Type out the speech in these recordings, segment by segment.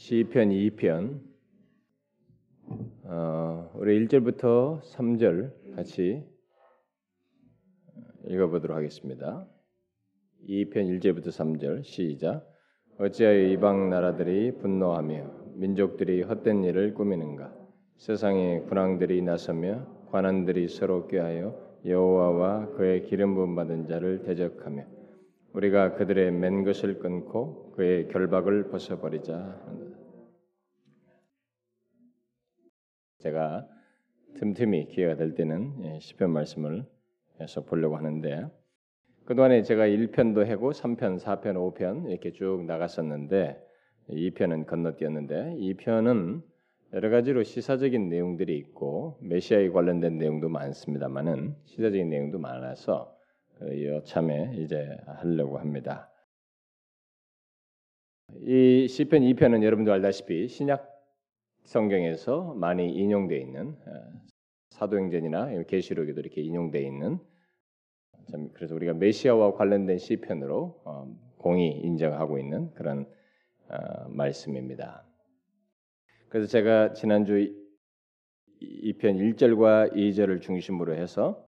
시편 2편 어, 우리 1절부터 3절 같이 읽어보도록 하겠습니다. 2편 1절부터 3절 시작 어찌하여 이방 나라들이 분노하며 민족들이 헛된 일을 꾸미는가 세상의 군왕들이 나서며 관원들이 서로 꾀하여 여호와와 그의 기름 부음 받은 자를 대적하며 우리가 그들의 맨 것을 끊고 그의 결박을 벗어버리자. 제가 틈틈이 기회가 될 때는 시편 말씀을 해서 보려고 하는데 그동안에 제가 1편도 하고 3편, 4편, 5편 이렇게 쭉 나갔었는데 2편은 건너뛰었는데 2편은 여러 가지로 시사적인 내용들이 있고 메시아에 관련된 내용도 많습니다만은 시사적인 내용도 많아서 여참에 이제 하려고 합니다. 이 시편 2편은 여러분도 알다시피 신약 성경에서 많이 인용되어 있는 사도행전이나 계시록에도 이렇게 인용되어 있는 그래서 우리가 메시아와 관련된 시편으로 어, 공이 인정하고 있는 그런 어, 말씀입니다. 그래서 제가 지난주 2편 1절과 2절을 중심으로 해서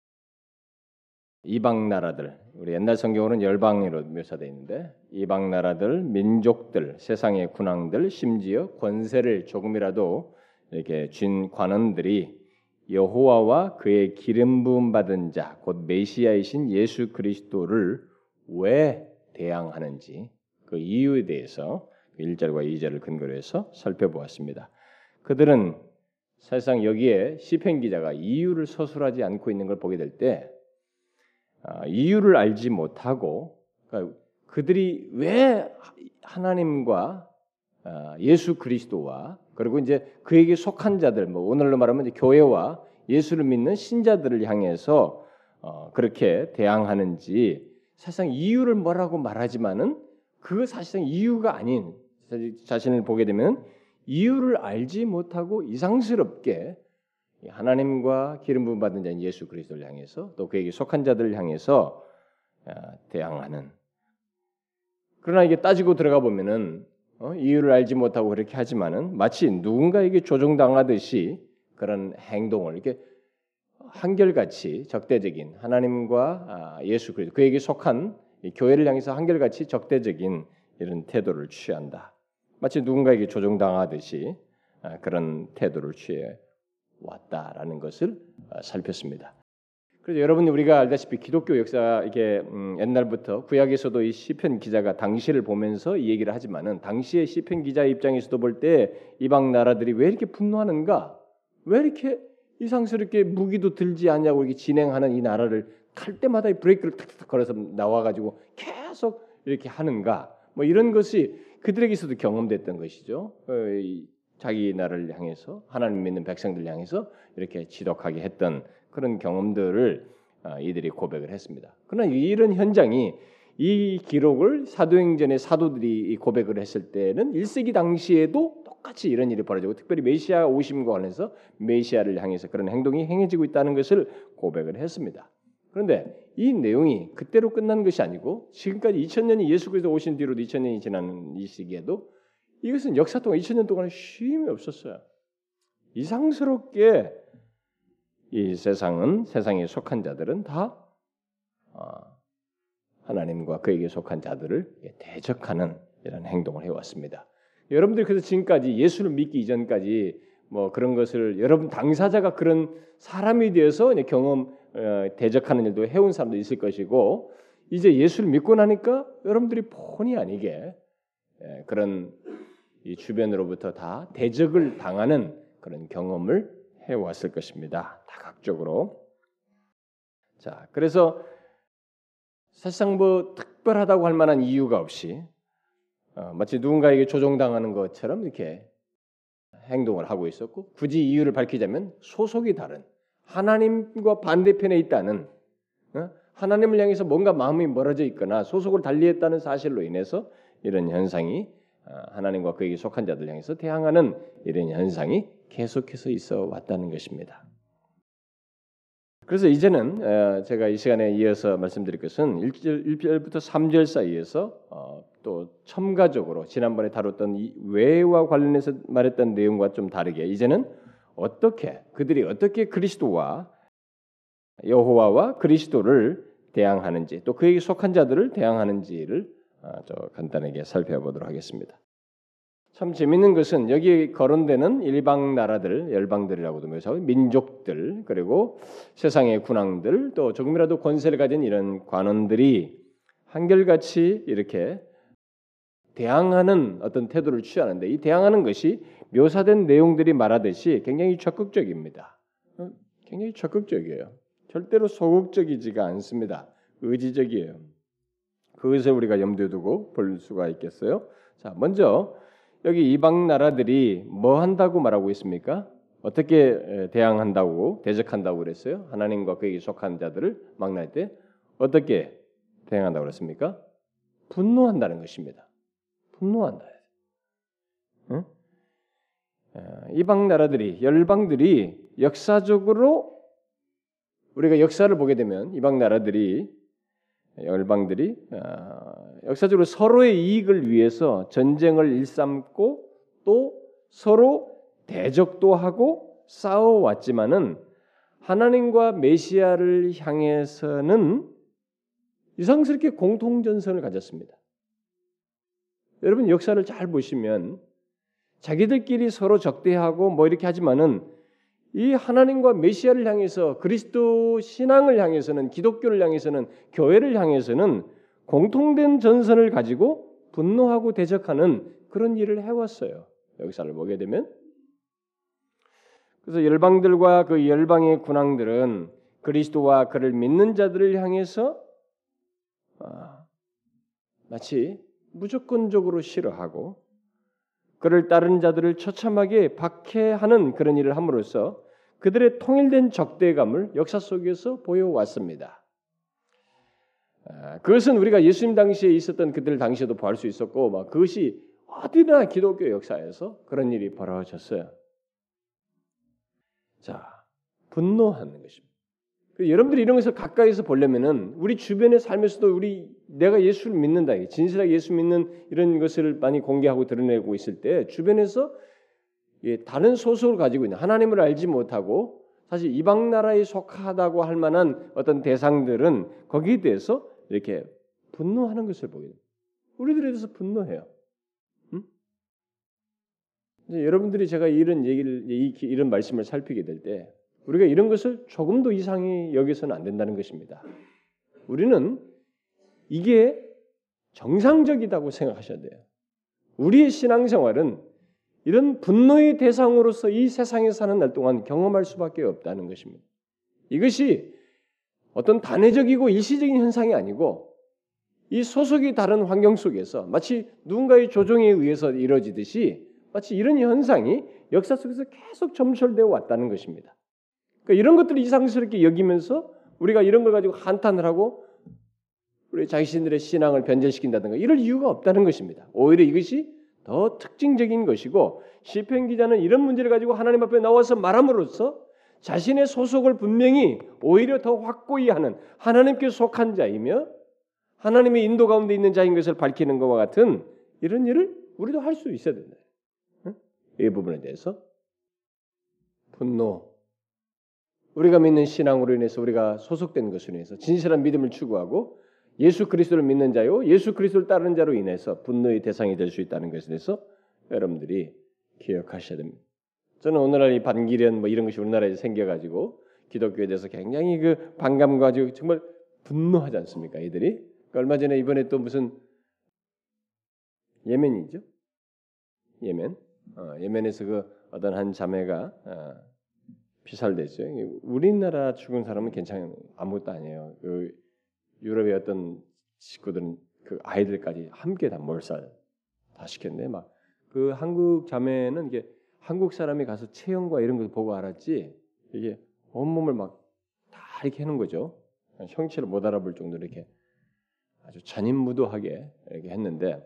이방 나라들 우리 옛날 성경으로는 열방으로 묘사되어 있는데 이방 나라들, 민족들, 세상의 군왕들, 심지어 권세를 조금이라도 이렇게 쥔 관원들이 여호와와 그의 기름 부음 받은 자, 곧 메시아이신 예수 그리스도를 왜 대항하는지 그 이유에 대해서 1절과 그 2절을 근거로 해서 살펴보았습니다. 그들은 사실상 여기에 시편 기자가 이유를 서술하지 않고 있는 걸 보게 될때 아, 이유를 알지 못하고 그러니까 그들이 왜 하나님과 아, 예수 그리스도와 그리고 이제 그에게 속한 자들 뭐 오늘로 말하면 교회와 예수를 믿는 신자들을 향해서 어, 그렇게 대항하는지 사실상 이유를 뭐라고 말하지만은 그 사실상 이유가 아닌 자신을 보게 되면 이유를 알지 못하고 이상스럽게 하나님과 기름 부음 받은 자인 예수 그리스도를 향해서 또 그에게 속한 자들을 향해서 아, 대항하는 그러나 이게 따지고 들어가 보면은 어, 이유를 알지 못하고 그렇게 하지만은 마치 누군가에게 조종당하듯이 그런 행동을 이렇게 한결같이 적대적인 하나님과 아, 예수 그리스도 그에게 속한 교회를 향해서 한결같이 적대적인 이런 태도를 취한다. 마치 누군가에게 조종당하듯이 아, 그런 태도를 취해 왔다라는 것을 어, 살폈습니다. 그래서 여러분이 우리가 알다시피 기독교 역사 이게 음, 옛날부터 구약에서도 이 시편 기자가 당시를 보면서 이 얘기를 하지만은 당시의 시편 기자 입장에서도 볼 때 이방 나라들이 왜 이렇게 분노하는가? 왜 이렇게 이상스럽게 무기도 들지 않냐고 이렇게 진행하는 이 나라를 탈 때마다 이 브레이크를 탁탁 걸어서 나와 가지고 계속 이렇게 하는가? 뭐 이런 것이 그들에게서도 경험됐던 것이죠. 어, 자기 나라를 향해서 하나님 믿는 백성들 향해서 이렇게 지독하게 했던 그런 경험들을 어, 이들이 고백을 했습니다. 그러나 이런 현장이 이 기록을 사도행전의 사도들이 고백을 했을 때는 1세기 당시에도 똑같이 이런 일이 벌어지고 특별히 메시아 오심과 관련해서 메시아를 향해서 그런 행동이 행해지고 있다는 것을 고백을 했습니다. 그런데 이 내용이 그때로 끝난 것이 아니고 지금까지 2000년이 예수 그리스도 오신 뒤로도 2000년이 지난 이 시기에도 이것은 역사 동안 2000년 동안 쉼이 없었어요. 이상스럽게 이 세상은 세상에 속한 자들은 다 아, 하나님과 그에게 속한 자들을 대적하는 이런 행동을 해왔습니다. 여러분들이 그래서 지금까지 예수를 믿기 이전까지 뭐 그런 것을 여러분 당사자가 그런 사람이 되어서 경험 어, 대적하는 일도 해온 사람도 있을 것이고 이제 예수를 믿고 나니까 여러분들이 본의 아니게 예, 그런 이 주변으로부터 다 대적을 당하는 그런 경험을 해왔을 것입니다. 다각적으로. 자, 그래서 사실상 뭐 특별하다고 할 만한 이유가 없이 어, 마치 누군가에게 조종당하는 것처럼 이렇게 행동을 하고 있었고 굳이 이유를 밝히자면 소속이 다른 하나님과 반대편에 있다는 어? 하나님을 향해서 뭔가 마음이 멀어져 있거나 소속을 달리했다는 사실로 인해서 이런 현상이 어, 하나님과 그에게 속한 자들 향해서 대항하는 이런 현상이 계속해서 있어 왔다는 것입니다. 그래서 이제는 어, 제가 이 시간에 이어서 말씀드릴 것은 1절, 1절부터 3절 사이에서 어, 또 첨가적으로 지난번에 다뤘던 이 외와 관련해서 말했던 내용과 좀 다르게 이제는 어떻게 그들이 어떻게 그리스도와 여호와와 그리스도를 대항하는지 또 그에게 속한 자들을 대항하는지를 어, 저 간단하게 살펴보도록 하겠습니다. 참 재밌는 것은 여기 거론되는 일방 나라들, 열방들이라고도 묘사 민족들 그리고 세상의 군왕들 또 조금이라도 권세를 가진 이런 관원들이 한결같이 이렇게 대항하는 어떤 태도를 취하는데 이 대항하는 것이 묘사된 내용들이 말하듯이 굉장히 적극적입니다. 어, 굉장히 적극적이에요. 절대로 소극적이지가 않습니다. 의지적이에요. 그것을 우리가 염두에 두고 볼 수가 있겠어요. 자, 먼저 여기 이방 나라들이 뭐 한다고 말하고 있습니까? 어떻게 대항한다고 대적한다고 그랬어요? 하나님과 그에게 속한 자들을 막날 때 어떻게 대항한다고 그랬습니까? 분노한다는 것입니다. 분노한다. 응? 이방 나라들이 열방들이 역사적으로 우리가 역사를 보게 되면 이방 나라들이 열방들이 어, 역사적으로 서로의 이익을 위해서 전쟁을 일삼고 또 서로 대적도 하고 싸워 왔지만은 하나님과 메시아를 향해서는 이상스럽게 공통 전선을 가졌습니다. 여러분 역사를 잘 보시면 자기들끼리 서로 적대하고 뭐 이렇게 하지만은 이 하나님과 메시아를 향해서 그리스도 신앙을 향해서는 기독교를 향해서는 교회를 향해서는 공통된 전선을 가지고 분노하고 대적하는 그런 일을 해왔어요. 역사를 보게 되면 그래서 열방들과 그 열방의 군왕들은 그리스도와 그를 믿는 자들을 향해서 아, 마치 무조건적으로 싫어하고 그를 따르는 자들을 처참하게 박해하는 그런 일을 함으로써 그들의 통일된 적대감을 역사 속에서 보여왔습니다. 아, 그것은 우리가 예수님 당시에 있었던 그들 당시에도 보할 수 있었고, 막 그것이 어디나 기독교 역사에서 그런 일이 벌어졌어요. 자, 분노하는 것입니다. 그 여러분들이 이런 것을 가까이서 보려면은 우리 주변의 삶에서도 우리 내가 예수를 믿는다, 진실하게 예수 믿는 이런 것을 많이 공개하고 드러내고 있을 때 주변에서 다른 소속을 가지고 있는 하나님을 알지 못하고 사실 이방 나라에 속하다고 할 만한 어떤 대상들은 거기에 대해서 이렇게 분노하는 것을 보게 됩니다. 우리들에 대해서 분노해요. 음? 여러분들이 제가 이런 얘기를 이런 말씀을 살피게 될 때 우리가 이런 것을 조금도 이상히 여기서는 안 된다는 것입니다. 우리는 이게 정상적이라고 생각하셔야 돼요. 우리의 신앙생활은 이런 분노의 대상으로서 이 세상에 사는 날 동안 경험할 수밖에 없다는 것입니다. 이것이 어떤 단회적이고 일시적인 현상이 아니고 이 소속이 다른 환경 속에서 마치 누군가의 조종에 의해서 이루어지듯이 마치 이런 현상이 역사 속에서 계속 점철되어 왔다는 것입니다. 그러니까 이런 것들을 이상스럽게 여기면서 우리가 이런 걸 가지고 한탄을 하고 우리 자신들의 신앙을 변절시킨다든가 이럴 이유가 없다는 것입니다. 오히려 이것이 더 특징적인 것이고 시편 기자는 이런 문제를 가지고 하나님 앞에 나와서 말함으로써 자신의 소속을 분명히 오히려 더 확고히 하는 하나님께 속한 자이며 하나님의 인도 가운데 있는 자인 것을 밝히는 것과 같은 이런 일을 우리도 할 수 있어야 된다. 이 부분에 대해서. 분노, 우리가 믿는 신앙으로 인해서 우리가 소속된 것으로 인해서 진실한 믿음을 추구하고 예수 그리스도를 믿는 자요, 예수 그리스도를 따르는 자로 인해서 분노의 대상이 될 수 있다는 것에 대해서 여러분들이 기억하셔야 됩니다. 저는 오늘날 이 반기련 뭐 이런 것이 우리나라에 생겨가지고 기독교에 대해서 굉장히 그 반감 가지고 정말 분노하지 않습니까? 이들이 그러니까 얼마 전에 이번에 또 무슨 예멘이죠? 예멘, 어, 예멘에서 그 어떤 한 자매가 어, 피살됐죠. 우리나라 죽은 사람은 괜찮은 아무것도 아니에요. 그 유럽의 어떤 식구들은 그 아이들까지 함께 다 몰살 다 시켰네. 막 그 한국 자매는 이게 한국 사람이 가서 체형과 이런 걸 보고 알았지 이게 온몸을 막 다 이렇게 하는 거죠. 형체를 못 알아볼 정도로 이렇게 아주 전인무도하게 이렇게 했는데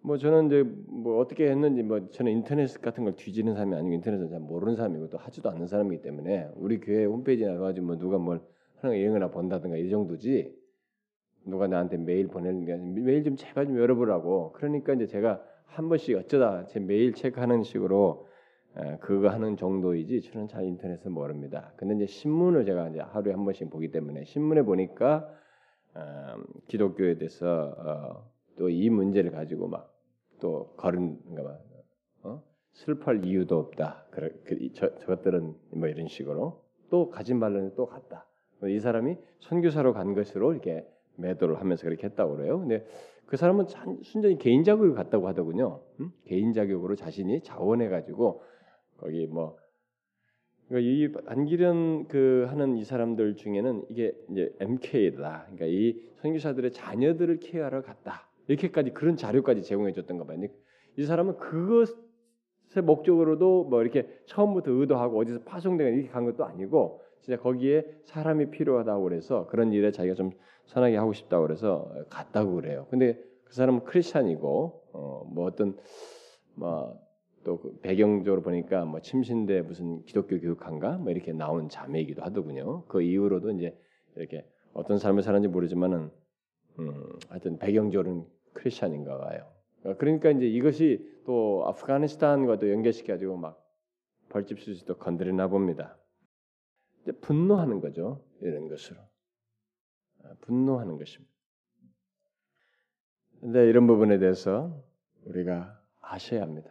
뭐 저는 이제 뭐 어떻게 했는지 뭐 저는 인터넷 같은 걸 뒤지는 사람이 아니고 인터넷을 잘 모르는 사람이고 또 하지도 않는 사람이기 때문에 우리 교회 홈페이지에 나가지고 뭐 누가 뭘 하는 거 이런 거나 본다든가 이 정도지 누가 나한테 메일 보내는 게 아니라 메일 좀 제발 좀 열어보라고 그러니까 이제 제가 한 번씩 어쩌다 제 메일 체크하는 식으로 에, 그거 하는 정도이지 저는 잘 인터넷을 모릅니다. 근데 이제 신문을 제가 이제 하루에 한 번씩 보기 때문에 신문에 보니까 어, 기독교에 대해서 어, 또이 문제를 가지고 막 또 거른 그러니까 어? 슬퍼할 이유도 없다. 그래, 그, 저, 저것들은 뭐 이런 식으로 또 가진 말로는 또 갔다. 이 사람이 선교사로 간 것으로 이렇게 매도를 하면서 그렇게 했다고 그래요. 근데 그 사람은 순전히 개인 자격을 갖다고 하더군요. 음? 개인 자격으로 자신이 자원해 가지고 거기 뭐 그러니까 이 안기련 그 하는 이 사람들 중에는 이게 이제 MK다. 그러니까 이 선교사들의 자녀들을 케어하러 갔다. 이렇게까지 그런 자료까지 제공해 줬던 거 봐요. 이 사람은 그것의 목적으로도 뭐 이렇게 처음부터 의도하고 어디서 파송되거나 이렇게 간 것도 아니고 진짜 거기에 사람이 필요하다고 그래서 그런 일에 자기가 좀 선하게 하고 싶다고 그래서 갔다고 그래요. 근데 그 사람은 크리스찬이고 어, 뭐 어떤 뭐또 배경적으로 보니까 뭐 침신대 무슨 기독교 교육한가 뭐 이렇게 나온 자매이기도 하더군요. 그 이후로도 이제 이렇게 어떤 삶을 사는지 모르지만은 음, 하여튼 배경적으로는 크리스찬인가 봐요. 그러니까 이제 이것이 또 아프가니스탄과도 연결시켜 가지고 막 벌집 수지도 건드리나 봅니다. 분노하는 거죠. 이런 것으로 아, 분노하는 것입니다. 근데 이런 부분에 대해서 우리가 아셔야 합니다.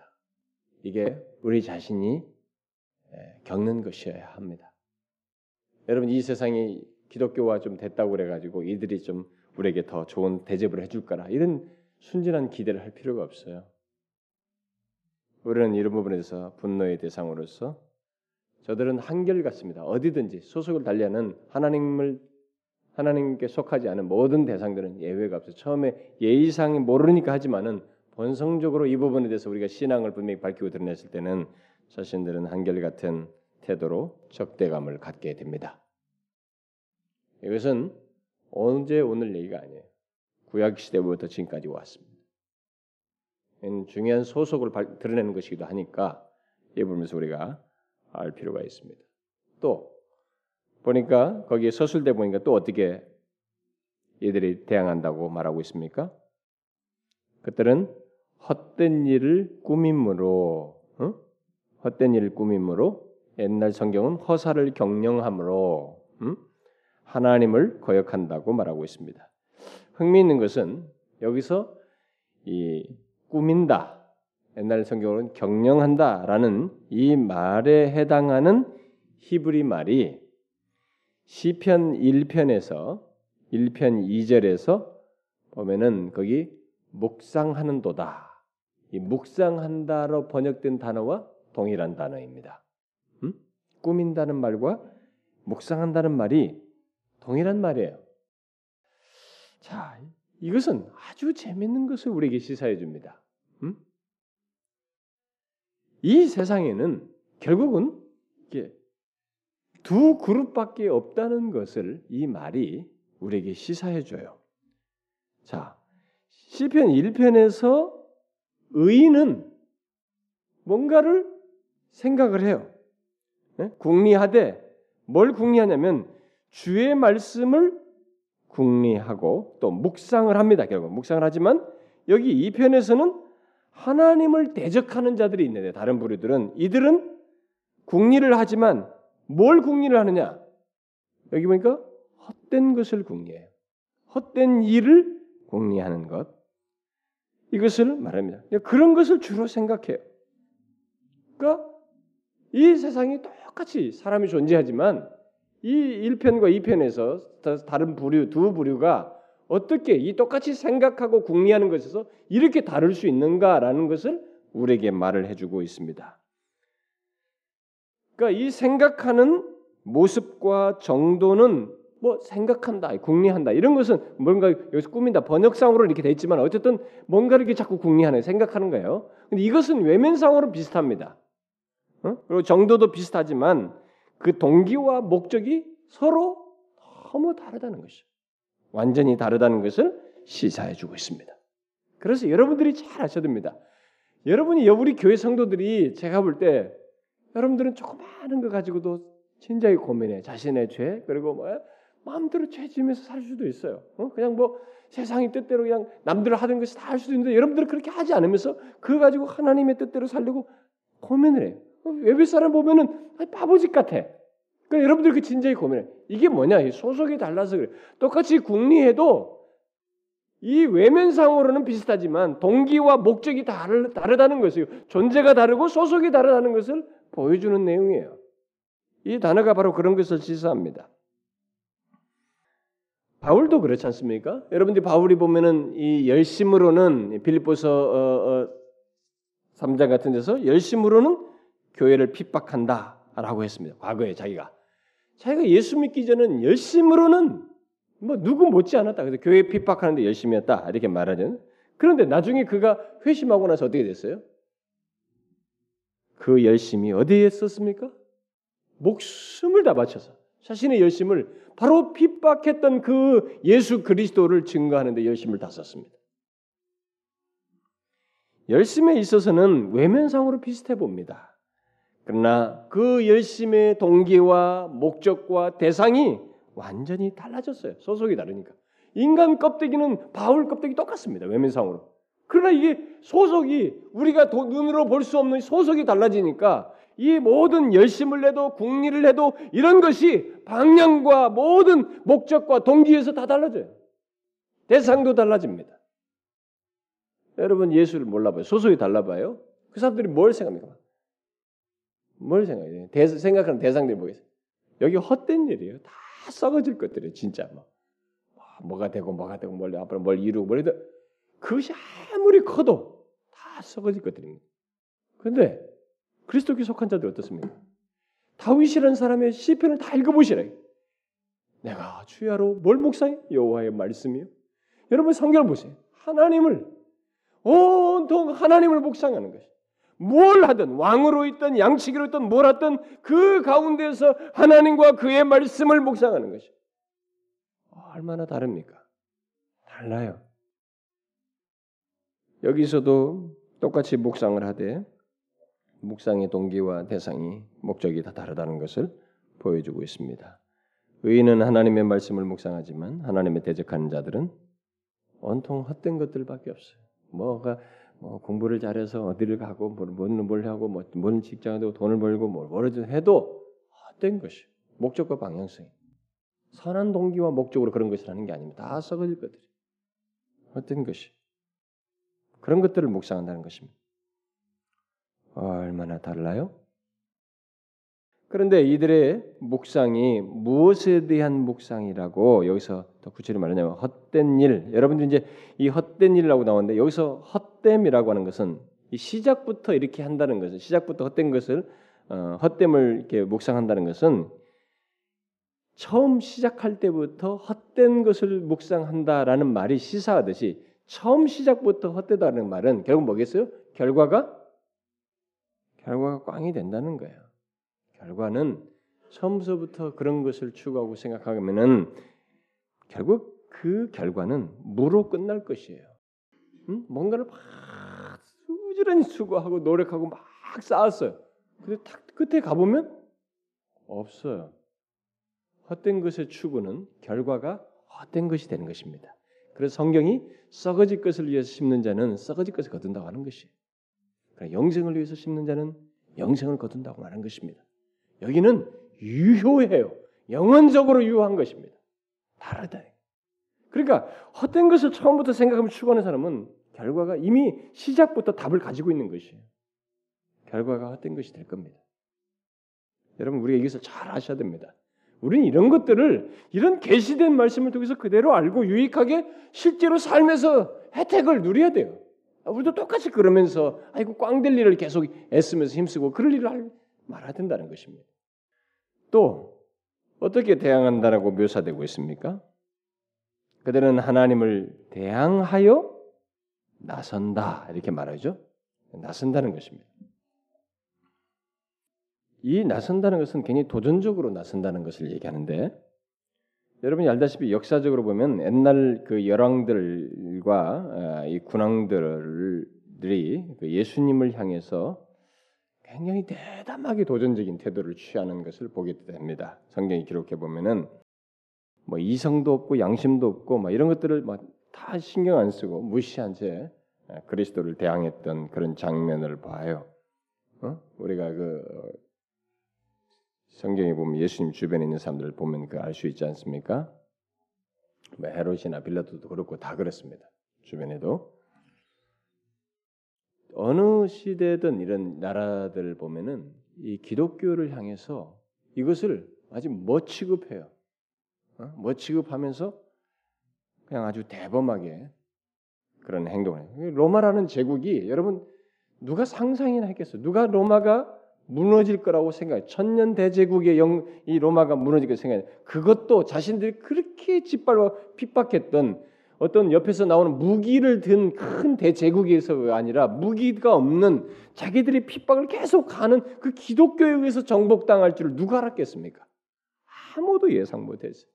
이게 우리 자신이 예, 겪는 것이어야 합니다. 여러분 이 세상이 기독교화 좀 됐다고 그래가지고 이들이 좀 우리에게 더 좋은 대접을 해줄 거라 이런 순진한 기대를 할 필요가 없어요. 우리는 이런 부분에서 분노의 대상으로서 저들은 한결 같습니다. 어디든지 소속을 달리하는 하나님을 하나님께 속하지 않은 모든 대상들은 예외가 없어요. 처음에 예의상이 모르니까 하지만은 본성적으로 이 부분에 대해서 우리가 신앙을 분명히 밝히고 드러냈을 때는 자신들은 한결 같은 태도로 적대감을 갖게 됩니다. 이것은 언제 오늘 얘기가 아니에요. 구약 시대부터 지금까지 왔습니다. 중요한 소속을 드러내는 것이기도 하니까 이 부분에서 우리가 알 필요가 있습니다. 또 보니까 거기에 서술대 보니까 또 어떻게 이들이 대항한다고 말하고 있습니까? 그들은 헛된 일을 꾸밈으로 어? 헛된 일을 꾸밈으로 옛날 성경은 허사를 경영함으로 음? 하나님을 거역한다고 말하고 있습니다. 흥미있는 것은 여기서 이 꾸민다 옛날 성경으로는 경영한다라는 이 말에 해당하는 히브리 말이 시편 1편에서 1편 2절에서 보면은 거기 묵상하는 도다. 이 묵상한다로 번역된 단어와 동일한 단어입니다. 음? 꾸민다는 말과 묵상한다는 말이 동일한 말이에요. 자, 이것은 아주 재밌는 것을 우리에게 시사해 줍니다. 음? 이 세상에는 결국은 이게 두 그룹밖에 없다는 것을 이 말이 우리에게 시사해 줘요. 자, 시편 1편에서 의인은 뭔가를 생각을 해요. 네? 궁리하되 뭘 궁리하냐면 주의 말씀을 궁리하고 또 묵상을 합니다. 결국 묵상을 하지만 여기 이 편에서는 하나님을 대적하는 자들이 있는데 다른 부류들은 이들은 궁리를 하지만 뭘 궁리를 하느냐? 여기 보니까 헛된 것을 궁리해요. 헛된 일을 궁리하는 것. 이것을 말합니다. 그런 것을 주로 생각해요. 그러니까 이 세상이 똑같이 사람이 존재하지만 이 1편과 2편에서 다른 부류 두 부류가 어떻게 이 똑같이 생각하고 궁리하는 것에서 이렇게 다를 수 있는가라는 것을 우리에게 말을 해주고 있습니다. 그러니까 이 생각하는 모습과 정도는 뭐 생각한다, 궁리한다 이런 것은 뭔가 여기서 꾸민다 번역상으로 이렇게 돼 있지만 어쨌든 뭔가를 이렇게 자꾸 궁리하는 생각하는 거예요. 근데 이것은 외면상으로 비슷합니다. 어? 그리고 정도도 비슷하지만 그 동기와 목적이 서로 너무 다르다는 것이죠. 완전히 다르다는 것을 시사해 주고 있습니다. 그래서 여러분들이 잘 아셔야 됩니다. 여러분이 우리 교회 성도들이 제가 볼 때 여러분들은 조그마한 거 가지고도 진작에 고민해 자신의 죄 그리고 뭐 마음대로 죄 지으면서 살 수도 있어요. 어? 그냥 뭐 세상이 뜻대로 그냥 남들 하던 것이 다 할 수도 있는데 여러분들은 그렇게 하지 않으면서 그거 가지고 하나님의 뜻대로 살려고 고민을 해요. 어, 외부 사람 보면은 바보짓 같아. 그러니까 여러분들 그 진작에 고민해. 이게 뭐냐? 소속이 달라서 그래. 똑같이 국리해도 이 외면상으로는 비슷하지만 동기와 목적이 다르, 다르다는 것이요. 존재가 다르고 소속이 다르다는 것을 보여주는 내용이에요. 이 단어가 바로 그런 것을 지시합니다. 바울도 그렇지 않습니까? 여러분들이 바울이 보면은 이 열심으로는 빌립보서 어, 어, 3장 같은 데서 열심으로는 교회를 핍박한다라고 했습니다. 과거에 자기가 자기가 예수 믿기 전은 열심으로는 뭐 누구 못지 않았다. 그래서 교회 핍박하는데 열심히 했다. 이렇게 말하죠. 그런데 나중에 그가 회심하고 나서 어떻게 됐어요? 그 열심이 어디에 썼습니까? 목숨을 다 바쳐서 자신의 열심을 바로 핍박했던 그 예수 그리스도를 증거하는 데 열심을 다 썼습니다. 열심에 있어서는 외면상으로 비슷해 봅니다. 그러나 그 열심의 동기와 목적과 대상이 완전히 달라졌어요. 소속이 다르니까. 인간 껍데기는 바울 껍데기 똑같습니다. 외면상으로. 그러나 이게 소속이 우리가 도, 눈으로 볼 수 없는 소속이 달라지니까 이 모든 열심을 해도 국리를 해도 이런 것이 방향과 모든 목적과 동기에서 다 달라져요. 대상도 달라집니다. 여러분 예수를 몰라봐요. 소속이 달라봐요. 그 사람들이 뭘 생각합니까? 뭘 생각해요? 대, 생각하는 대상들이 뭐겠어요? 여기 헛된 일이에요. 다 썩어질 것들이에요. 진짜 뭐. 뭐가 되고 뭐가 되고 뭘 앞으로 뭘 이루고 뭘 해도 그것이 아무리 커도 다 썩어질 것들입니다. 그런데 그리스도께 속한 자들 어떻습니까? 다윗이라는 사람의 시편을 다 읽어보시라. 내가 주야로 뭘 묵상해? 여호와의 말씀이요. 여러분 성경을 보세요. 하나님을 온통 하나님을 묵상하는 것이. 뭘 하든 왕으로 있든 양치기로 있든 뭘 하든 그 가운데서 하나님과 그의 말씀을 묵상하는 것이 얼마나 다릅니까? 달라요. 여기서도 똑같이 묵상을 하되 묵상의 동기와 대상이 목적이 다 다르다는 것을 보여주고 있습니다. 의인은 하나님의 말씀을 묵상하지만 하나님의 대적하는 자들은 온통 헛된 것들밖에 없어요. 뭐가 뭐 공부를 잘해서 어디를 가고 뭘, 뭘 하고 뭐, 뭔 직장에 도 돈을 벌고 뭘 뭐든 해도 헛된 것이 목적과 방향성이 선한 동기와 목적으로 그런 것을 하는 게 아닙니다. 다 썩어질 것들이 헛된 것이 그런 것들을 묵상한다는 것입니다. 얼마나 달라요? 그런데 이들의 묵상이 무엇에 대한 묵상이라고 여기서 더 구체적으로 말하냐면 헛된 일. 여러분들 이제 이 헛된 일이라고 나오는데 여기서 헛 됨이라고 하는 것은 이 시작부터 이렇게 한다는 것은 시작부터 헛된 것을 어, 헛됨을 이렇게 묵상한다는 것은 처음 시작할 때부터 헛된 것을 묵상한다라는 말이 시사하듯이 처음 시작부터 헛되다는 말은 결국 뭐겠어요? 결과가 결과가 꽝이 된다는 거예요. 결과는 처음서부터 그런 것을 추구하고 생각하면은 결국 그 결과는 무로 끝날 것이에요. 응? 뭔가를 막 수지런히 수고하고 노력하고 막 쌓았어요. 근데 딱 끝에 가보면 없어요. 헛된 것의 추구는 결과가 헛된 것이 되는 것입니다. 그래서 성경이 썩어질 것을 위해서 심는 자는 썩어질 것을 거둔다고 하는 것이에요. 그러니까 영생을 위해서 심는 자는 영생을 거둔다고 말하는 것입니다. 여기는 유효해요. 영원적으로 유효한 것입니다. 다르다. 그러니까 헛된 것을 처음부터 생각하면 추구하는 사람은 결과가 이미 시작부터 답을 가지고 있는 것이에요. 결과가 헛된 것이 될 겁니다. 여러분 우리가 이것을 잘 아셔야 됩니다. 우리는 이런 것들을 이런 계시된 말씀을 통해서 그대로 알고 유익하게 실제로 삶에서 혜택을 누려야 돼요. 우리도 똑같이 그러면서 아이고 꽝될 일을 계속 애쓰면서 힘쓰고 그럴 일을 할, 말아야 된다는 것입니다. 또 어떻게 대항한다라고 묘사되고 있습니까? 그들은 하나님을 대항하여 나선다 이렇게 말하죠. 나선다는 것입니다. 이 나선다는 것은 굉장히 도전적으로 나선다는 것을 얘기하는데 여러분이 알다시피 역사적으로 보면 옛날 그 열왕들과 아, 이 군왕들이 그 예수님을 향해서 굉장히 대담하게 도전적인 태도를 취하는 것을 보게 됩니다. 성경이 기록해 보면은 뭐 이성도 없고 양심도 없고 막 이런 것들을 막 다 신경 안 쓰고 무시한 채 아, 그리스도를 대항했던 그런 장면을 봐요. 어? 우리가 그 성경에 보면 예수님 주변에 있는 사람들을 보면 그 알 수 있지 않습니까? 뭐 헤롯이나 빌라도도 그렇고 다 그렇습니다. 주변에도 어느 시대든 이런 나라들을 보면은 이 기독교를 향해서 이것을 아주 뭐 취급해요. 어? 뭐 취급하면서 그냥 아주 대범하게 그런 행동을 해요. 로마라는 제국이 여러분 누가 상상이나 했겠어요? 누가 로마가 무너질 거라고 생각해. 천년 대제국의 영, 이 로마가 무너질 거라고 생각해. 그것도 자신들이 그렇게 짓밟아 핍박했던 어떤 옆에서 나오는 무기를 든 큰 대제국에서가 아니라 무기가 없는 자기들이 핍박을 계속 하는 그 기독교에 의해서 정복당할 줄을 누가 알았겠습니까? 아무도 예상 못했어요.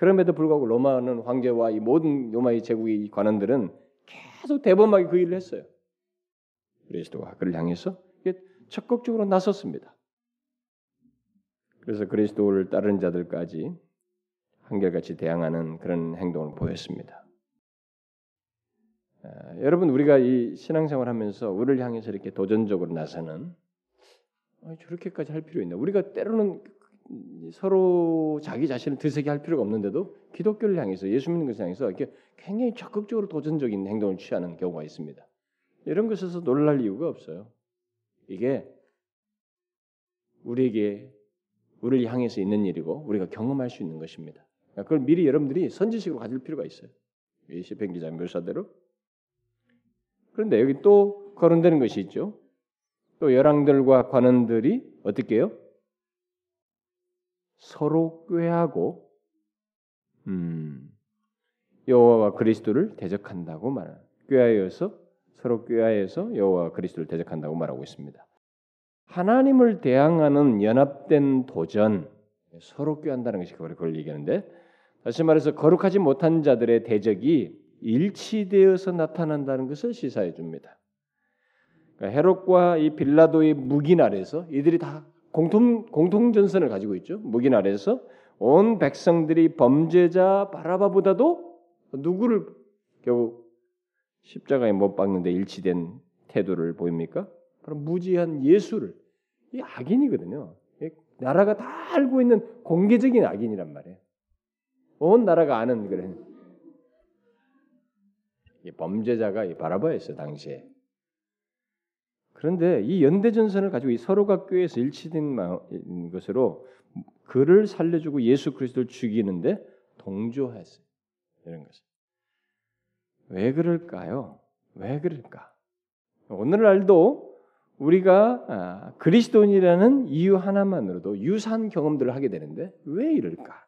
그럼에도 불구하고 로마는 황제와 이 모든 로마의 제국의 관원들은 계속 대범하게 그 일을 했어요. 그리스도가 그를 향해서 적극적으로 나섰습니다. 그래서 그리스도를 따르는 자들까지 한결같이 대항하는 그런 행동을 보였습니다. 아, 여러분 우리가 이 신앙생활 하면서 우리를 향해서 이렇게 도전적으로 나서는 아, 저렇게까지 할 필요 있나? 우리가 때로는 서로 자기 자신을 드세게 할 필요가 없는데도 기독교를 향해서 예수 믿는 것을 향해서 이렇게 굉장히 적극적으로 도전적인 행동을 취하는 경우가 있습니다. 이런 것에서 놀랄 이유가 없어요. 이게 우리에게 우리를 향해서 있는 일이고 우리가 경험할 수 있는 것입니다. 그걸 미리 여러분들이 선지식으로 가질 필요가 있어요. 이 시편 기자 묘사대로. 그런데 여기 또 거론되는 것이 있죠. 또 열왕들과 관원들이 어떻게 해요? 서로 꾀하고 음, 여호와와 그리스도를 대적한다고 말하는 꾀하여서 서로 꾀하여서 여호와 그리스도를 대적한다고 말하고 있습니다. 하나님을 대항하는 연합된 도전 서로 꾀한다는 것이 그걸 얘기하는데 다시 말해서 거룩하지 못한 자들의 대적이 일치되어서 나타난다는 것을 시사해 줍니다. 그러니까 헤롯과 이 빌라도의 무긴 아래서 이들이 다 공통 공통 전선을 가지고 있죠. 무긴 아래서 온 백성들이 범죄자 바라바보다도 누구를 겨우 십자가에 못 박는데 일치된 태도를 보입니까? 바로 무지한 예수를 이 악인이거든요. 나라가 다 알고 있는 공개적인 악인이란 말이에요. 온 나라가 아는 그런 범죄자가 바라바였어요 당시에. 그런데 이 연대 전선을 가지고 이 서로가 교회에서 일치된 것으로 그를 살려주고 예수 그리스도를 죽이는데 동조했어요. 이런 것을. 왜 그럴까요? 왜 그럴까? 오늘날도 우리가 아, 그리스도인이라는 이유 하나만으로도 유사한 경험들을 하게 되는데 왜 이럴까?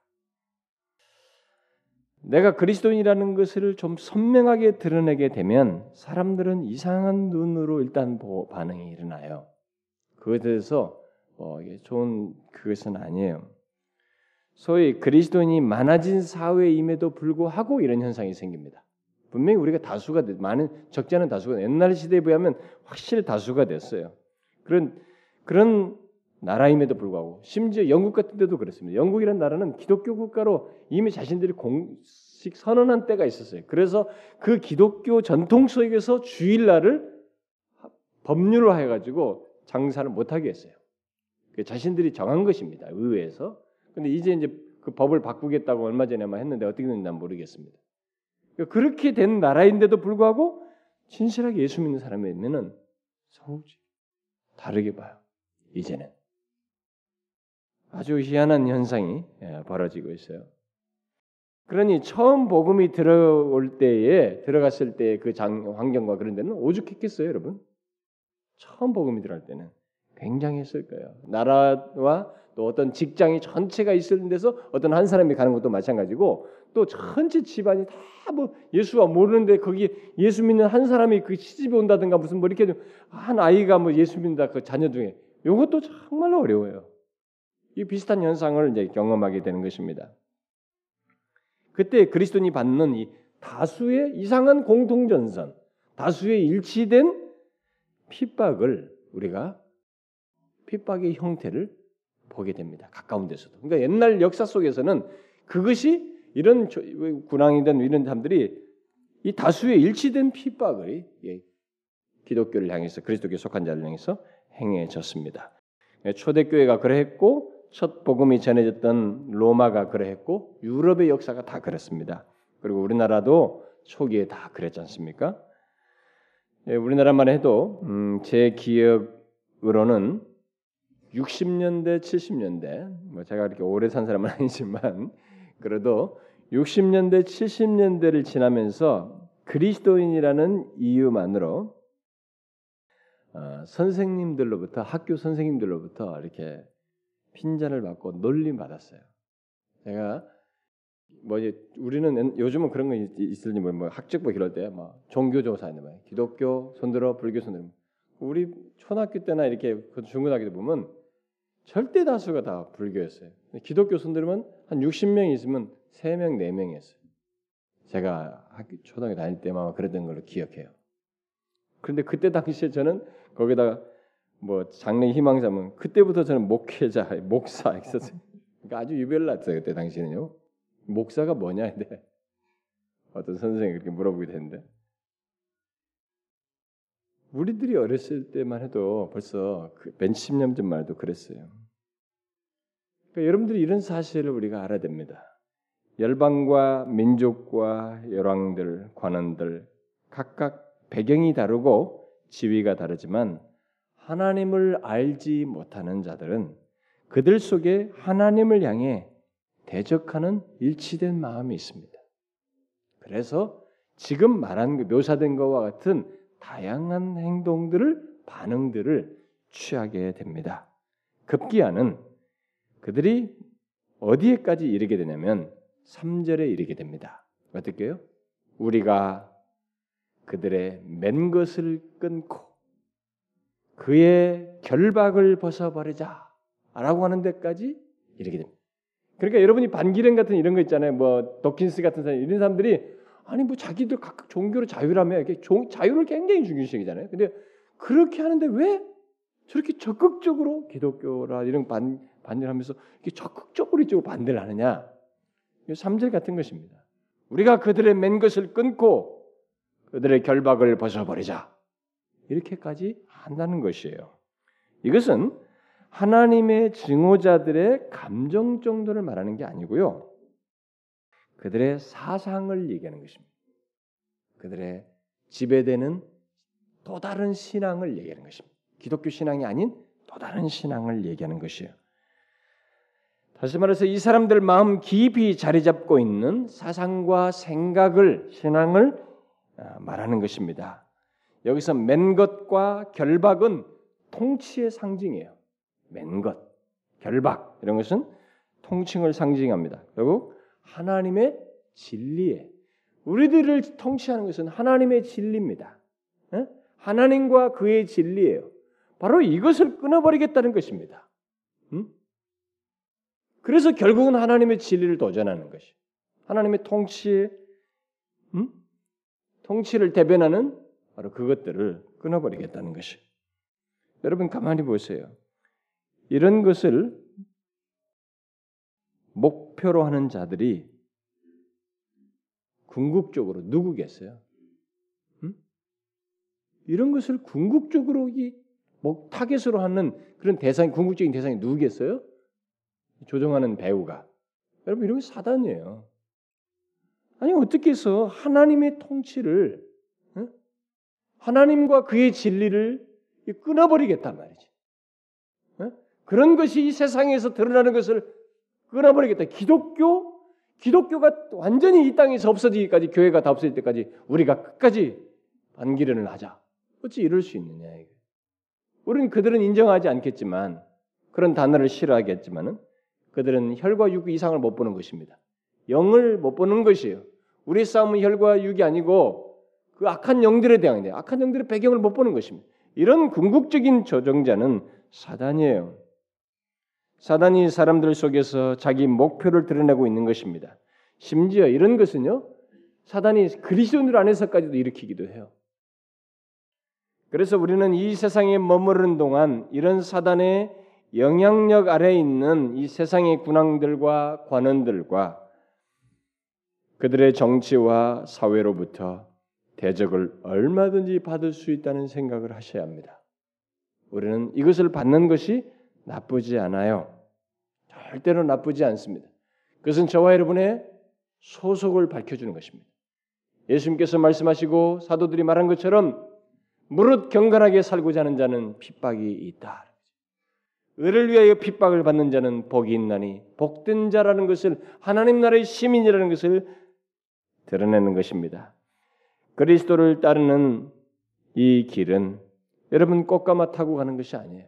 내가 그리스도인이라는 것을 좀 선명하게 드러내게 되면 사람들은 이상한 눈으로 일단 반응이 일어나요. 그것에 대해서 뭐 좋은 그것은 아니에요. 소위 그리스도인이 많아진 사회임에도 불구하고 이런 현상이 생깁니다. 분명히 우리가 다수가 많은 적지 않은 다수가 옛날 시대에 비하면 확실히 다수가 됐어요. 그런 그런 나라임에도 불구하고 심지어 영국 같은 데도 그렇습니다. 영국이라는 나라는 기독교 국가로 이미 자신들이 공식 선언한 때가 있었어요. 그래서 그 기독교 전통 속에서 주일날을 법률로 해가지고 장사를 못하게 했어요. 그 자신들이 정한 것입니다. 의회에서. 근데 이제 이제 그 법을 바꾸겠다고 얼마 전에만 했는데 어떻게 됐는지 모르겠습니다. 그러니까 그렇게 된 나라인데도 불구하고 진실하게 예수 믿는 사람이면은 서우지 다르게 봐요. 이제는 아주 희한한 현상이 예, 벌어지고 있어요. 그러니 처음 복음이 들어올 때에 들어갔을 때 그 환경과 그런 데는 오죽했겠어요, 여러분? 처음 복음이 들어갈 때는 굉장했을 거예요. 나라와 또 어떤 직장이 전체가 있을 데서 어떤 한 사람이 가는 것도 마찬가지고 또 전체 집안이 다 뭐 예수가 모르는데 거기 예수 믿는 한 사람이 그 시집에 온다든가 무슨 뭐 이렇게 한 아이가 뭐 예수 믿는다 그 자녀 중에 이것도 정말로 어려워요. 이 비슷한 현상을 이제 경험하게 되는 것입니다. 그때 그리스도인이 받는 이 다수의 이상한 공통전선, 다수의 일치된 핍박을 우리가 핍박의 형태를 보게 됩니다. 가까운 데서도. 그러니까 옛날 역사 속에서는 그것이 이런 군왕이든 이런 사람들이 이 다수의 일치된 핍박을 기독교를 향해서 그리스도께 속한 자를 향해서 행해졌습니다. 초대교회가 그러했고 첫 복음이 전해졌던 로마가 그러했고 유럽의 역사가 다 그랬습니다. 그리고 우리나라도 초기에 다 그랬지 않습니까? 예, 우리나라만 해도 음, 제 기억으로는 60년대, 70년대, 뭐 제가 그렇게 오래 산 사람은 아니지만 그래도 60년대, 70년대를 지나면서 그리스도인이라는 이유만으로 어, 선생님들로부터 학교 선생님들로부터 이렇게 핀잔을 받고 놀림 받았어요. 제가 뭐 우리는 요즘은 그런 거 있을지 뭐, 뭐 학적부 이럴 때막 종교 조사인데 뭐 기독교 손들어 불교 손들어 우리 초등학교 때나 이렇게 그 중고등학교 때 보면 절대 다수가 다 불교였어요. 기독교 손들면 한 60명 있으면 3명, 4명이었어요. 제가 학교 초등학교 다닐 때만 그랬던 걸로 기억해요. 그런데 그때 당시에 저는 거기다가 뭐 장래 희망자면 그때부터 저는 목회자, 목사 있었어요. 그러니까 아주 유별났어요 그때 당시는요. 목사가 뭐냐 근데 어떤 선생이 그렇게 물어보게 됐는데 우리들이 어렸을 때만 해도 벌써 그 몇십 년 전만 해도 그랬어요. 그러니까 여러분들이 이런 사실을 우리가 알아야 됩니다. 열방과 민족과 열왕들, 관원들 각각 배경이 다르고 지위가 다르지만 하나님을 알지 못하는 자들은 그들 속에 하나님을 향해 대적하는 일치된 마음이 있습니다. 그래서 지금 말한 그 묘사된 것과 같은 다양한 행동들을 반응들을 취하게 됩니다. 급기야는 그들이 어디에까지 이르게 되냐면 3절에 이르게 됩니다. 어떻게요? 우리가 그들의 맨 것을 끊고 그의 결박을 벗어버리자 라고 하는 데까지 이르게 됩니다. 그러니까 여러분이 반기랭 같은 이런 거 있잖아요. 뭐 도킨스 같은 사람 이런 사람들이 아니 뭐 자기들 각각 종교로 자유라며 자유를 굉장히 중요시하잖아요. 근데 그렇게 하는데 왜 저렇게 적극적으로 기독교라 이런 반 반대하면서 이렇게 적극적으로 이쪽으로 반대를 하느냐? 3절 같은 것입니다. 우리가 그들의 맨 것을 끊고 그들의 결박을 벗어버리자. 이렇게까지 한다는 것이에요. 이것은 하나님의 증오자들의 감정 정도를 말하는 게 아니고요. 그들의 사상을 얘기하는 것입니다. 그들의 지배되는 또 다른 신앙을 얘기하는 것입니다. 기독교 신앙이 아닌 또 다른 신앙을 얘기하는 것이에요. 다시 말해서 이 사람들 마음 깊이 자리 잡고 있는 사상과 생각을 신앙을 아, 말하는 것입니다. 여기서 맨 것과 결박은 통치의 상징이에요. 맨 것, 결박 이런 것은 통칭을 상징합니다. 결국 하나님의 진리에 우리들을 통치하는 것은 하나님의 진리입니다. 하나님과 그의 진리예요. 바로 이것을 끊어버리겠다는 것입니다. 그래서 결국은 하나님의 진리를 도전하는 것이 하나님의 통치, 음? 통치를 대변하는 바로 그것들을 끊어버리겠다는 것이. 여러분 가만히 보세요. 이런 것을 목표로 하는 자들이 궁극적으로 누구겠어요? 음? 이런 것을 궁극적으로 이 타겟으로 하는 그런 대상, 궁극적인 대상이 누구겠어요? 조정하는 배우가 여러분 이런 게 사단이에요. 아니 어떻게 해서 하나님의 통치를 하나님과 그의 진리를 끊어버리겠단 말이지. 그런 것이 이 세상에서 드러나는 것을 끊어버리겠다. 기독교 기독교가 완전히 이 땅에서 없어지기까지 교회가 다 없어질 때까지 우리가 끝까지 반기련을 하자. 어찌 이럴 수 있느냐. 우리는 그들은 인정하지 않겠지만 그런 단어를 싫어하겠지만은 그들은 혈과 육 이상을 못 보는 것입니다. 영을 못 보는 것이에요. 우리 싸움은 혈과 육이 아니고 그 악한 영들에 대한 데 악한 영들의 배경을 못 보는 것입니다. 이런 궁극적인 조정자는 사단이에요. 사단이 사람들 속에서 자기 목표를 드러내고 있는 것입니다. 심지어 이런 것은요. 사단이 그리스도인들 안에서까지도 일으키기도 해요. 그래서 우리는 이 세상에 머무르는 동안 이런 사단의 영향력 아래에 있는 이 세상의 군왕들과 관원들과 그들의 정치와 사회로부터 대적을 얼마든지 받을 수 있다는 생각을 하셔야 합니다. 우리는 이것을 받는 것이 나쁘지 않아요. 절대로 나쁘지 않습니다. 그것은 저와 여러분의 소속을 밝혀주는 것입니다. 예수님께서 말씀하시고 사도들이 말한 것처럼 무릇 경건하게 살고자 하는 자는 핍박이 있다. 의를 위하여 핍박을 받는 자는 복이 있나니 복된 자라는 것을 하나님 나라의 시민이라는 것을 드러내는 것입니다. 그리스도를 따르는 이 길은 여러분 꽃가마 타고 가는 것이 아니에요.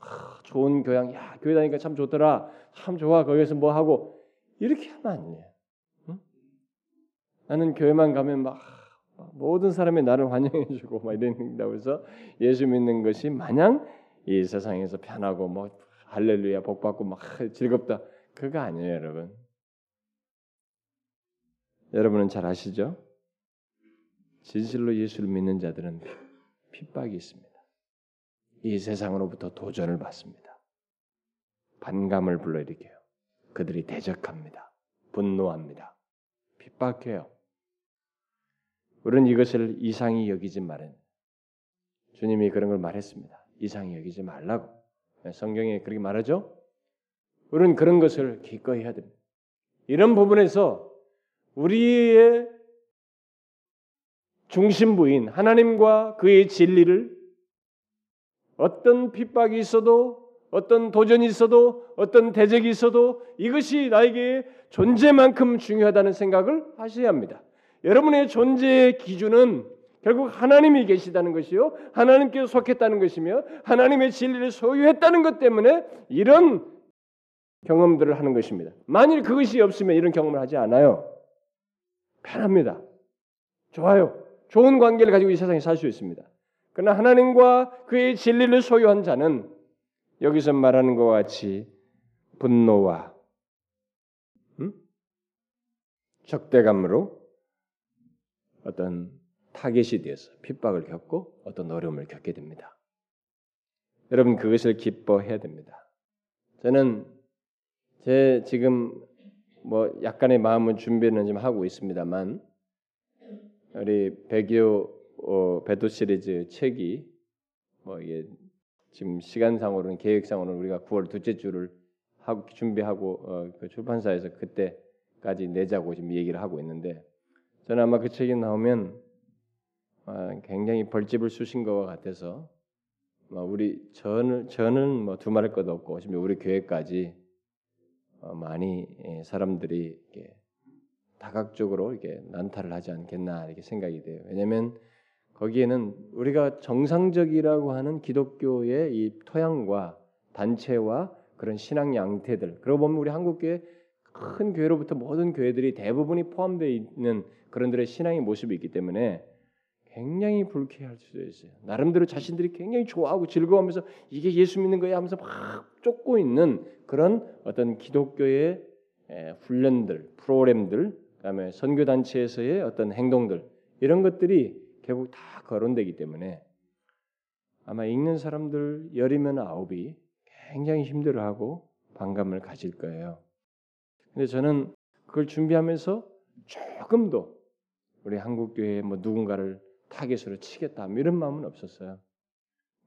아, 좋은 교양, 야 교회 다니까 참 좋더라, 참 좋아 거기서 뭐 하고 이렇게 하면 안 돼요. 응? 나는 교회만 가면 막 모든 사람이 나를 환영해주고 막 이런다고 해서 예수 믿는 것이 마냥 이 세상에서 편하고 뭐 할렐루야 복 받고 막 즐겁다 그거 아니에요, 여러분. 여러분은 잘 아시죠? 진실로 예수를 믿는 자들은 핍박이 있습니다. 이 세상으로부터 도전을 받습니다. 반감을 불러일으켜요. 그들이 대적합니다. 분노합니다. 핍박해요. 우리는 이것을 이상히 여기지 말은 주님이 그런 걸 말했습니다. 이상히 여기지 말라고. 성경에 그렇게 말하죠? 우리는 그런 것을 기꺼이 해야 됩니다. 이런 부분에서 우리의 중심부인 하나님과 그의 진리를 어떤 핍박이 있어도 어떤 도전이 있어도 어떤 대적이 있어도 이것이 나에게 존재만큼 중요하다는 생각을 하셔야 합니다. 여러분의 존재의 기준은 결국 하나님이 계시다는 것이요. 하나님께 속했다는 것이며 하나님의 진리를 소유했다는 것 때문에 이런 경험들을 하는 것입니다. 만일 그것이 없으면 이런 경험을 하지 않아요. 편합니다. 좋아요. 좋은 관계를 가지고 이 세상에 살 수 있습니다. 그러나 하나님과 그의 진리를 소유한 자는 여기서 말하는 것 같이 분노와 음? 적대감으로 어떤 타겟이 되어서 핍박을 겪고 어떤 어려움을 겪게 됩니다. 여러분 그것을 기뻐해야 됩니다. 저는 제 지금 뭐 약간의 마음은 준비는 좀 하고 있습니다만 우리 백요 어, 배도 시리즈 책이 뭐 이게 지금 시간상으로는 계획상으로는 우리가 9월 둘째 주를 하고 준비하고 어, 그 출판사에서 그때까지 내자고 지금 얘기를 하고 있는데 저는 아마 그 책이 나오면 아, 굉장히 벌집을 쑤신 것 같아서 뭐 우리 저는 저는 뭐 두말할 것도 없고 심지어 우리 교회까지 어, 많이 예, 사람들이 이렇게 다각적으로 이렇게 난타를 하지 않겠나 이렇게 생각이 돼요. 왜냐하면 거기에는 우리가 정상적이라고 하는 기독교의 이 토양과 단체와 그런 신앙 양태들 그러고 보면 우리 한국 교회 큰 교회로부터 모든 교회들이 대부분이 포함되어 있는 그런들의 신앙의 모습이 있기 때문에 굉장히 불쾌할 수도 있어요. 나름대로 자신들이 굉장히 좋아하고 즐거워하면서 이게 예수 믿는 거야 하면서 막 쫓고 있는 그런 어떤 기독교의 훈련들, 프로그램들, 그다음에 선교 단체에서의 어떤 행동들 이런 것들이 결국 다 거론되기 때문에 아마 읽는 사람들 열이면 아홉이 굉장히 힘들어하고 반감을 가질 거예요. 근데 저는 그걸 준비하면서 조금도 우리 한국 교회 뭐 누군가를 타겟으로 치겠다 뭐 이런 마음은 없었어요.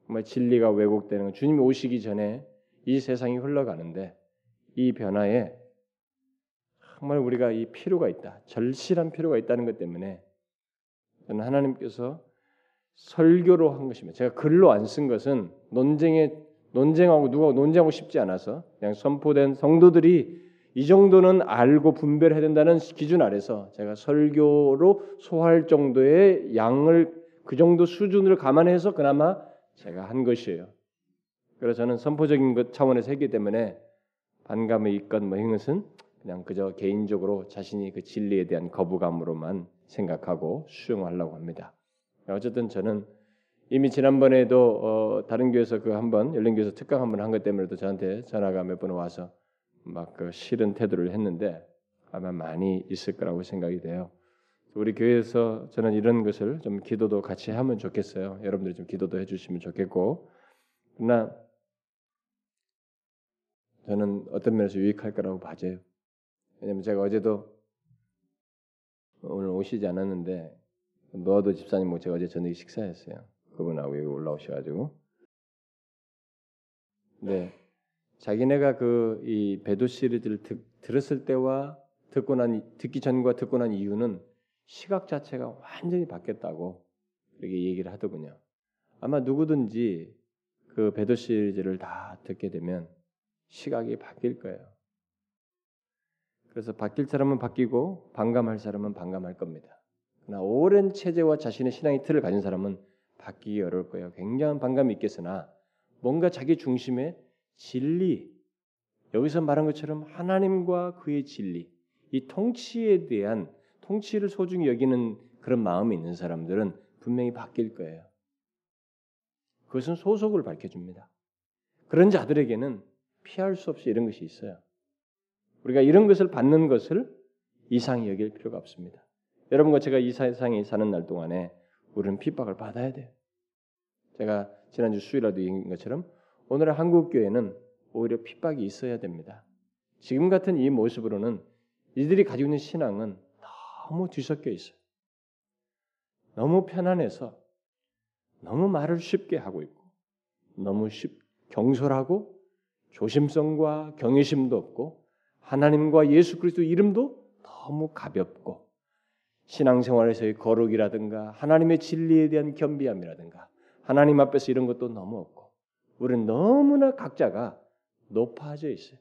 정말 진리가 왜곡되는 주님이 오시기 전에 이 세상이 흘러가는데 이 변화에 정말 우리가 이 필요가 있다, 절실한 필요가 있다는 것 때문에 저는 하나님께서 설교로 한 것입니다. 제가 글로 안 쓴 것은 논쟁에 논쟁하고 누가 논쟁하고 싶지 않아서 그냥 선포된 성도들이 이 정도는 알고 분별해야 된다는 기준 아래서 제가 설교로 소화할 정도의 양을 그 정도 수준을 감안해서 그나마 제가 한 것이에요. 그래서 저는 선포적인 것 차원에서 했기 때문에 반감이 있건 뭐 이것은 그냥 그저 개인적으로 자신이 그 진리에 대한 거부감으로만 생각하고 수용하려고 합니다. 어쨌든 저는 이미 지난번에도 어, 다른 교회에서 그 한번 열린 교회에서 특강 한번 한 것 때문에도 저한테 전화가 몇 번 와서 막 그 싫은 태도를 했는데 아마 많이 있을 거라고 생각이 돼요. 우리 교회에서 저는 이런 것을 좀 기도도 같이 하면 좋겠어요. 여러분들이 좀 기도도 해주시면 좋겠고, 그러나 저는 어떤 면에서 유익할 거라고 봐져요. 왜냐면 제가 어제도 오늘 오시지 않았는데 노아도 집사님 뭐 제가 어제 저녁에 식사했어요. 그분하고 여기 올라오셔가지고. 네, 자기네가 그 이 배도 시리즈를 듣, 들었을 때와 듣고 난 듣기 전과 듣고 난 이유는 시각 자체가 완전히 바뀌었다고 이렇게 얘기를 하더군요. 아마 누구든지 그 배도 시리즈를 다 듣게 되면 시각이 바뀔 거예요. 그래서 바뀔 사람은 바뀌고 반감할 사람은 반감할 겁니다. 그러나 오랜 체제와 자신의 신앙의 틀을 가진 사람은 바뀌기 어려울 거예요. 굉장한 반감이 있겠으나 뭔가 자기 중심의 진리, 여기서 말한 것처럼 하나님과 그의 진리, 이 통치에 대한 통치를 소중히 여기는 그런 마음이 있는 사람들은 분명히 바뀔 거예요. 그것은 소속을 밝혀줍니다. 그런 자들에게는 피할 수 없이 이런 것이 있어요. 우리가 이런 것을 받는 것을 이상히 여길 필요가 없습니다. 여러분과 제가 이 세상에 사는 날 동안에 우리는 핍박을 받아야 돼요. 제가 지난주 수요일에도 얘기한 것처럼 오늘의 한국 교회는 오히려 핍박이 있어야 됩니다. 지금 같은 이 모습으로는 이들이 가지고 있는 신앙은 너무 뒤섞여 있어요. 너무 편안해서 너무 말을 쉽게 하고 있고 너무 쉽, 경솔하고 조심성과 경외심도 없고 하나님과 예수 그리스도 이름도 너무 가볍고 신앙생활에서의 거룩이라든가 하나님의 진리에 대한 겸비함이라든가 하나님 앞에서 이런 것도 너무 없고 우리는 너무나 각자가 높아져 있어요.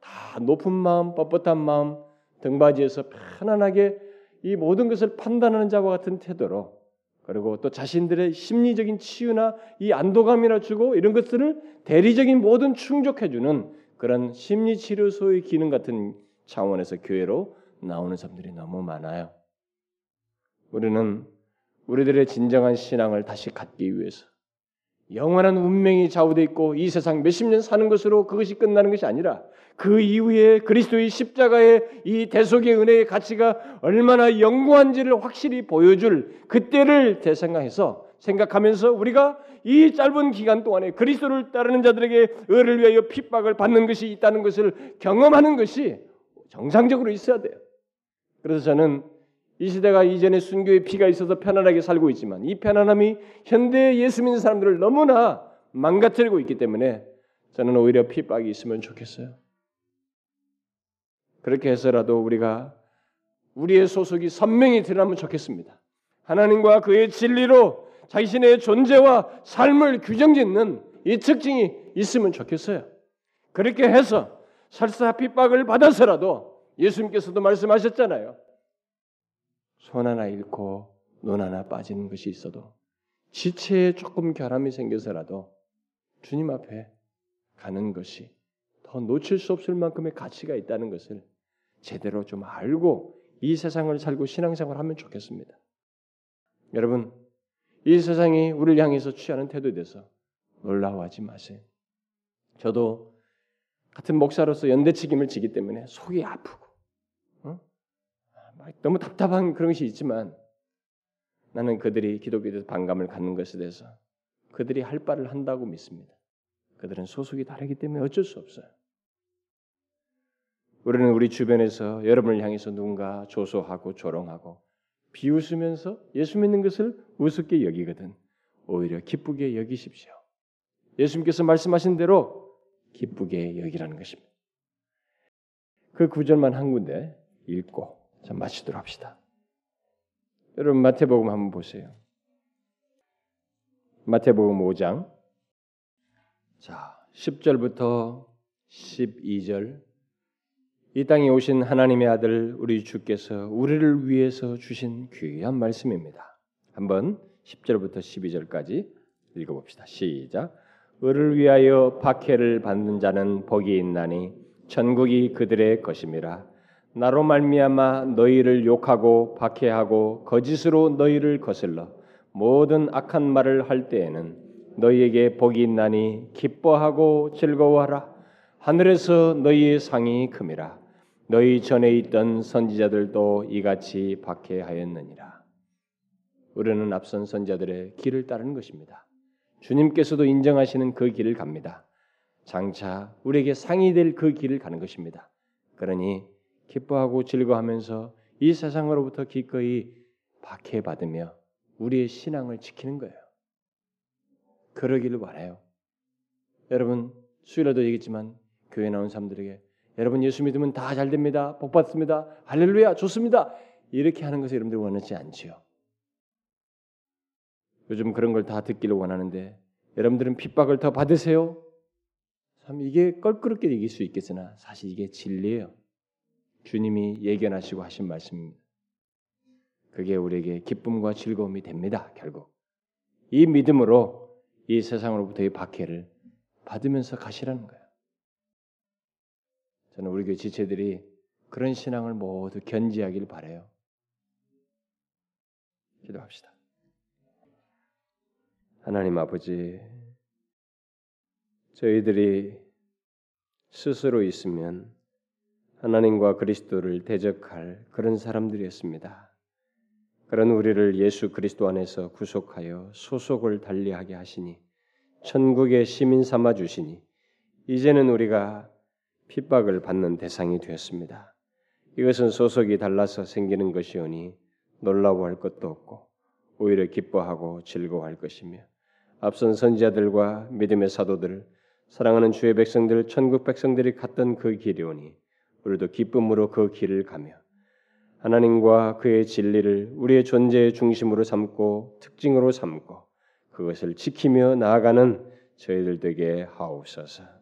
다 높은 마음, 뻣뻣한 마음, 등받이에서 편안하게 이 모든 것을 판단하는 자와 같은 태도로 그리고 또 자신들의 심리적인 치유나 이 안도감이나 주고 이런 것들을 대리적인 모든 충족해주는 그런 심리 치료소의 기능 같은 차원에서 교회로 나오는 사람들이 너무 많아요. 우리는 우리들의 진정한 신앙을 다시 갖기 위해서 영원한 운명이 좌우되어 있고 이 세상 몇십 년 사는 것으로 그것이 끝나는 것이 아니라 그 이후에 그리스도의 십자가의 이 대속의 은혜의 가치가 얼마나 영구한지를 확실히 보여줄 그때를 대생각해서 생각하면서 우리가 이 짧은 기간 동안에 그리스도를 따르는 자들에게 의를 위하여 핍박을 받는 것이 있다는 것을 경험하는 것이 정상적으로 있어야 돼요. 그래서 저는 이 시대가 이전에 순교의 피가 있어서 편안하게 살고 있지만 이 편안함이 현대 예수 믿는 사람들을 너무나 망가뜨리고 있기 때문에 저는 오히려 핍박이 있으면 좋겠어요. 그렇게 해서라도 우리가 우리의 소속이 선명히 드러나면 좋겠습니다. 하나님과 그의 진리로 자신의 존재와 삶을 규정짓는 이 특징이 있으면 좋겠어요. 그렇게 해서 설사 핍박을 받아서라도 예수님께서도 말씀하셨잖아요. 손 하나 잃고 눈 하나 빠지는 것이 있어도 지체에 조금 결함이 생겨서라도 주님 앞에 가는 것이 더 놓칠 수 없을 만큼의 가치가 있다는 것을 제대로 좀 알고 이 세상을 살고 신앙생활 하면 좋겠습니다. 여러분, 이 세상이 우리를 향해서 취하는 태도에 대해서 놀라워하지 마세요. 저도 같은 목사로서 연대 책임을 지기 때문에 속이 아프고 어? 너무 답답한 그런 것이 있지만 나는 그들이 기독교에 대해서 반감을 갖는 것에 대해서 그들이 할 바를 한다고 믿습니다. 그들은 소속이 다르기 때문에 어쩔 수 없어요. 우리는 우리 주변에서 여러분을 향해서 누군가 조소하고 조롱하고 비웃으면서 예수 믿는 것을 우습게 여기거든 오히려 기쁘게 여기십시오. 예수님께서 말씀하신 대로 기쁘게 여기라는 것입니다. 그 구절만 한 군데 읽고 자 마치도록 합시다. 여러분 마태복음 한번 보세요. 마태복음 5장 자 10절부터 12절 이 땅에 오신 하나님의 아들 우리 주께서 우리를 위해서 주신 귀한 말씀입니다. 한번 10절부터 12절까지 읽어봅시다. 시작. 을을 위하여 박해를 받는 자는 복이 있나니 천국이 그들의 것임이라. 나로 말미암아 너희를 욕하고 박해하고 거짓으로 너희를 거슬러 모든 악한 말을 할 때에는 너희에게 복이 있나니 기뻐하고 즐거워하라. 하늘에서 너희의 상이 큼이라. 너희 전에 있던 선지자들도 이같이 박해하였느니라. 우리는 앞선 선자들의 길을 따르는 것입니다. 주님께서도 인정하시는 그 길을 갑니다. 장차 우리에게 상이 될 그 길을 가는 것입니다. 그러니 기뻐하고 즐거워하면서 이 세상으로부터 기꺼이 박해받으며 우리의 신앙을 지키는 거예요. 그러기를 바래요. 여러분 수요일에도 얘기했지만 교회 나온 사람들에게 여러분 예수 믿으면 다 잘 됩니다. 복 받습니다. 할렐루야 좋습니다. 이렇게 하는 것을 여러분들 원하지 않지요. 요즘 그런 걸 다 듣기를 원하는데 여러분들은 핍박을 더 받으세요. 참 이게 껄끄럽게 얘기할 수 있겠으나 사실 이게 진리예요. 주님이 예견하시고 하신 말씀입니다. 그게 우리에게 기쁨과 즐거움이 됩니다. 결국 이 믿음으로 이 세상으로부터의 박해를 받으면서 가시라는 거예요. 저는 우리 교회 지체들이 그런 신앙을 모두 견지하길 바래요. 기도합시다. 하나님 아버지, 저희들이 스스로 있으면 하나님과 그리스도를 대적할 그런 사람들이었습니다. 그런 우리를 예수 그리스도 안에서 구속하여 소속을 달리하게 하시니 천국의 시민 삼아 주시니 이제는 우리가 핍박을 받는 대상이 되었습니다. 이것은 소속이 달라서 생기는 것이오니 놀라워할 것도 없고 오히려 기뻐하고 즐거워할 것이며 앞선 선지자들과 믿음의 사도들, 사랑하는 주의 백성들, 천국 백성들이 갔던 그 길이오니 우리도 기쁨으로 그 길을 가며 하나님과 그의 진리를 우리의 존재의 중심으로 삼고 특징으로 삼고 그것을 지키며 나아가는 저희들 되게 하옵소서.